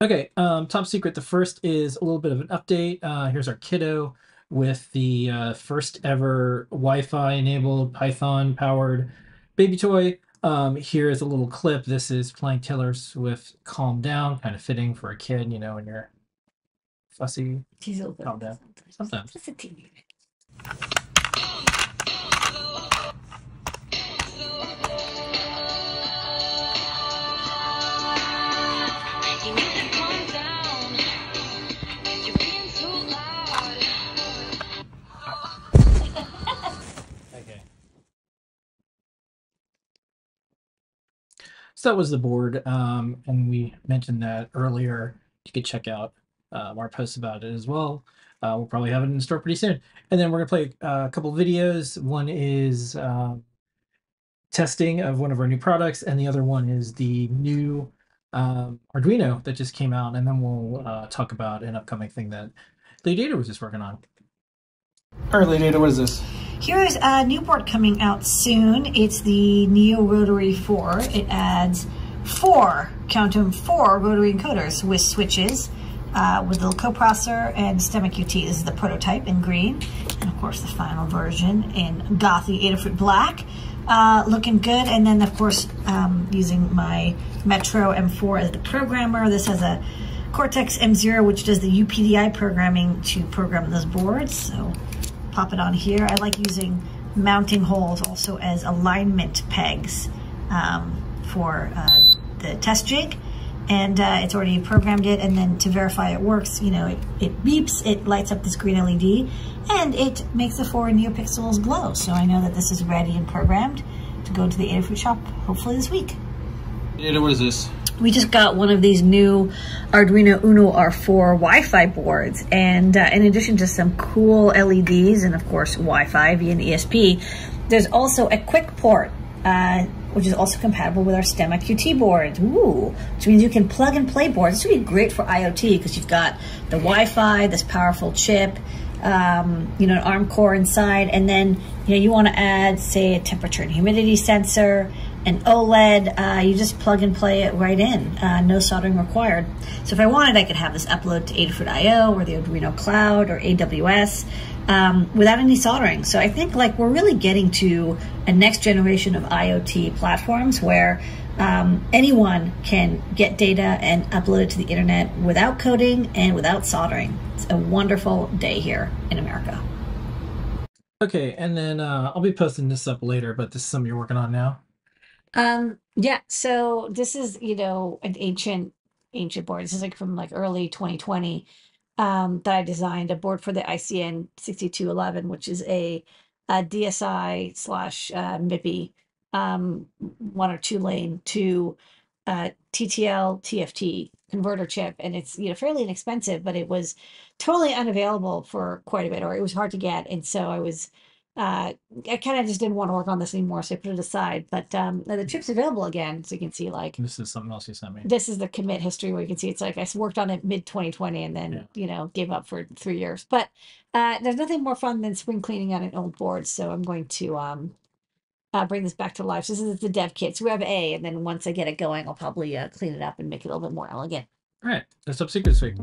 Okay, um, top secret. The first is a little bit of an update. Uh, here's our kiddo with the uh, first ever Wi-Fi enabled Python powered baby toy. Um, here is a little clip. This is playing Taylor Swift "Calm Down," kind of fitting for a kid, you know, when you're fussy. She's a little Calm down. Sometimes. Just a teeny So that was the board, um, and we mentioned that earlier. You could check out our posts about it as well. Uh, we'll probably have it in the store pretty soon. And then we're gonna play uh, a couple videos. One is um, testing of one of our new products, and the other one is the new um, Arduino that just came out. And then we'll uh, talk about an upcoming thing that Ladyada was just working on. Ladyada, what is this? Here's a new board coming out soon. It's the Neo Rotary 4. It adds four, count them, four rotary encoders with switches uh, with a little coprocessor and STEMMA QT. This is the prototype in green. And of course the final version in Gothy Adafruit Black. Uh, looking good. And then of course um, using my Metro M4 as the programmer. This has a Cortex M0 which does the UPDI programming to program those boards. So pop it on here. I like using mounting holes also as alignment pegs um, for uh, the test jig. And uh, it's already programmed it. And then to verify it works, you know, it, it beeps, it lights up this green LED, and it makes the four NeoPixels glow. So I know that this is ready and programmed to go to the Adafruit shop hopefully this week. Ada, what is this? We just got one of these new Arduino Uno R4 Wi-Fi boards, and uh, in addition to some cool LEDs and of course Wi-Fi via an ESP, there's also a Qwiic port, uh, which is also compatible with our STEMMA QT boards. Ooh, which means you can plug and play boards. This would be great for IoT because you've got the Wi-Fi, this powerful chip, um, you know, an ARM core inside, and then you know you want to add, say, a temperature and humidity sensor, an OLED. Uh, you just plug and play it right in, uh, no soldering required. So if I wanted, I could have this upload to Adafruit IO or the Arduino Cloud or AWS um, without any soldering. So I think like we're really getting to a next generation of IoT platforms where um, anyone can get data and upload it to the internet without coding and without soldering. It's a wonderful day here in America. Okay, and then uh, I'll be posting this up later, but this is something you're working on now. Um, yeah, so this is, you know, an ancient, ancient board. This is like from like early 2020 um, that I designed a board for the ICN 6211, which is a, a DSI slash uh, MIPI um, one or two lane to uh, TTL TFT converter chip, and it's you know fairly inexpensive, but it was totally unavailable for quite a bit, or it was hard to get, and so I was. Uh, I kind of just didn't want to work on this anymore, so I put it aside. But um, the chip's available again, so you can see like This is something else you sent me. this is the commit history where you can see it's like I worked on it mid 2020 and then Yeah. you know gave up for three years. But uh, there's nothing more fun than spring cleaning on an old board, so I'm going to um, uh, bring this back to life. So this is the dev kit. So we have A, and then once I get it going, I'll probably uh, clean it up and make it a little bit more elegant. All right, that's top secret week.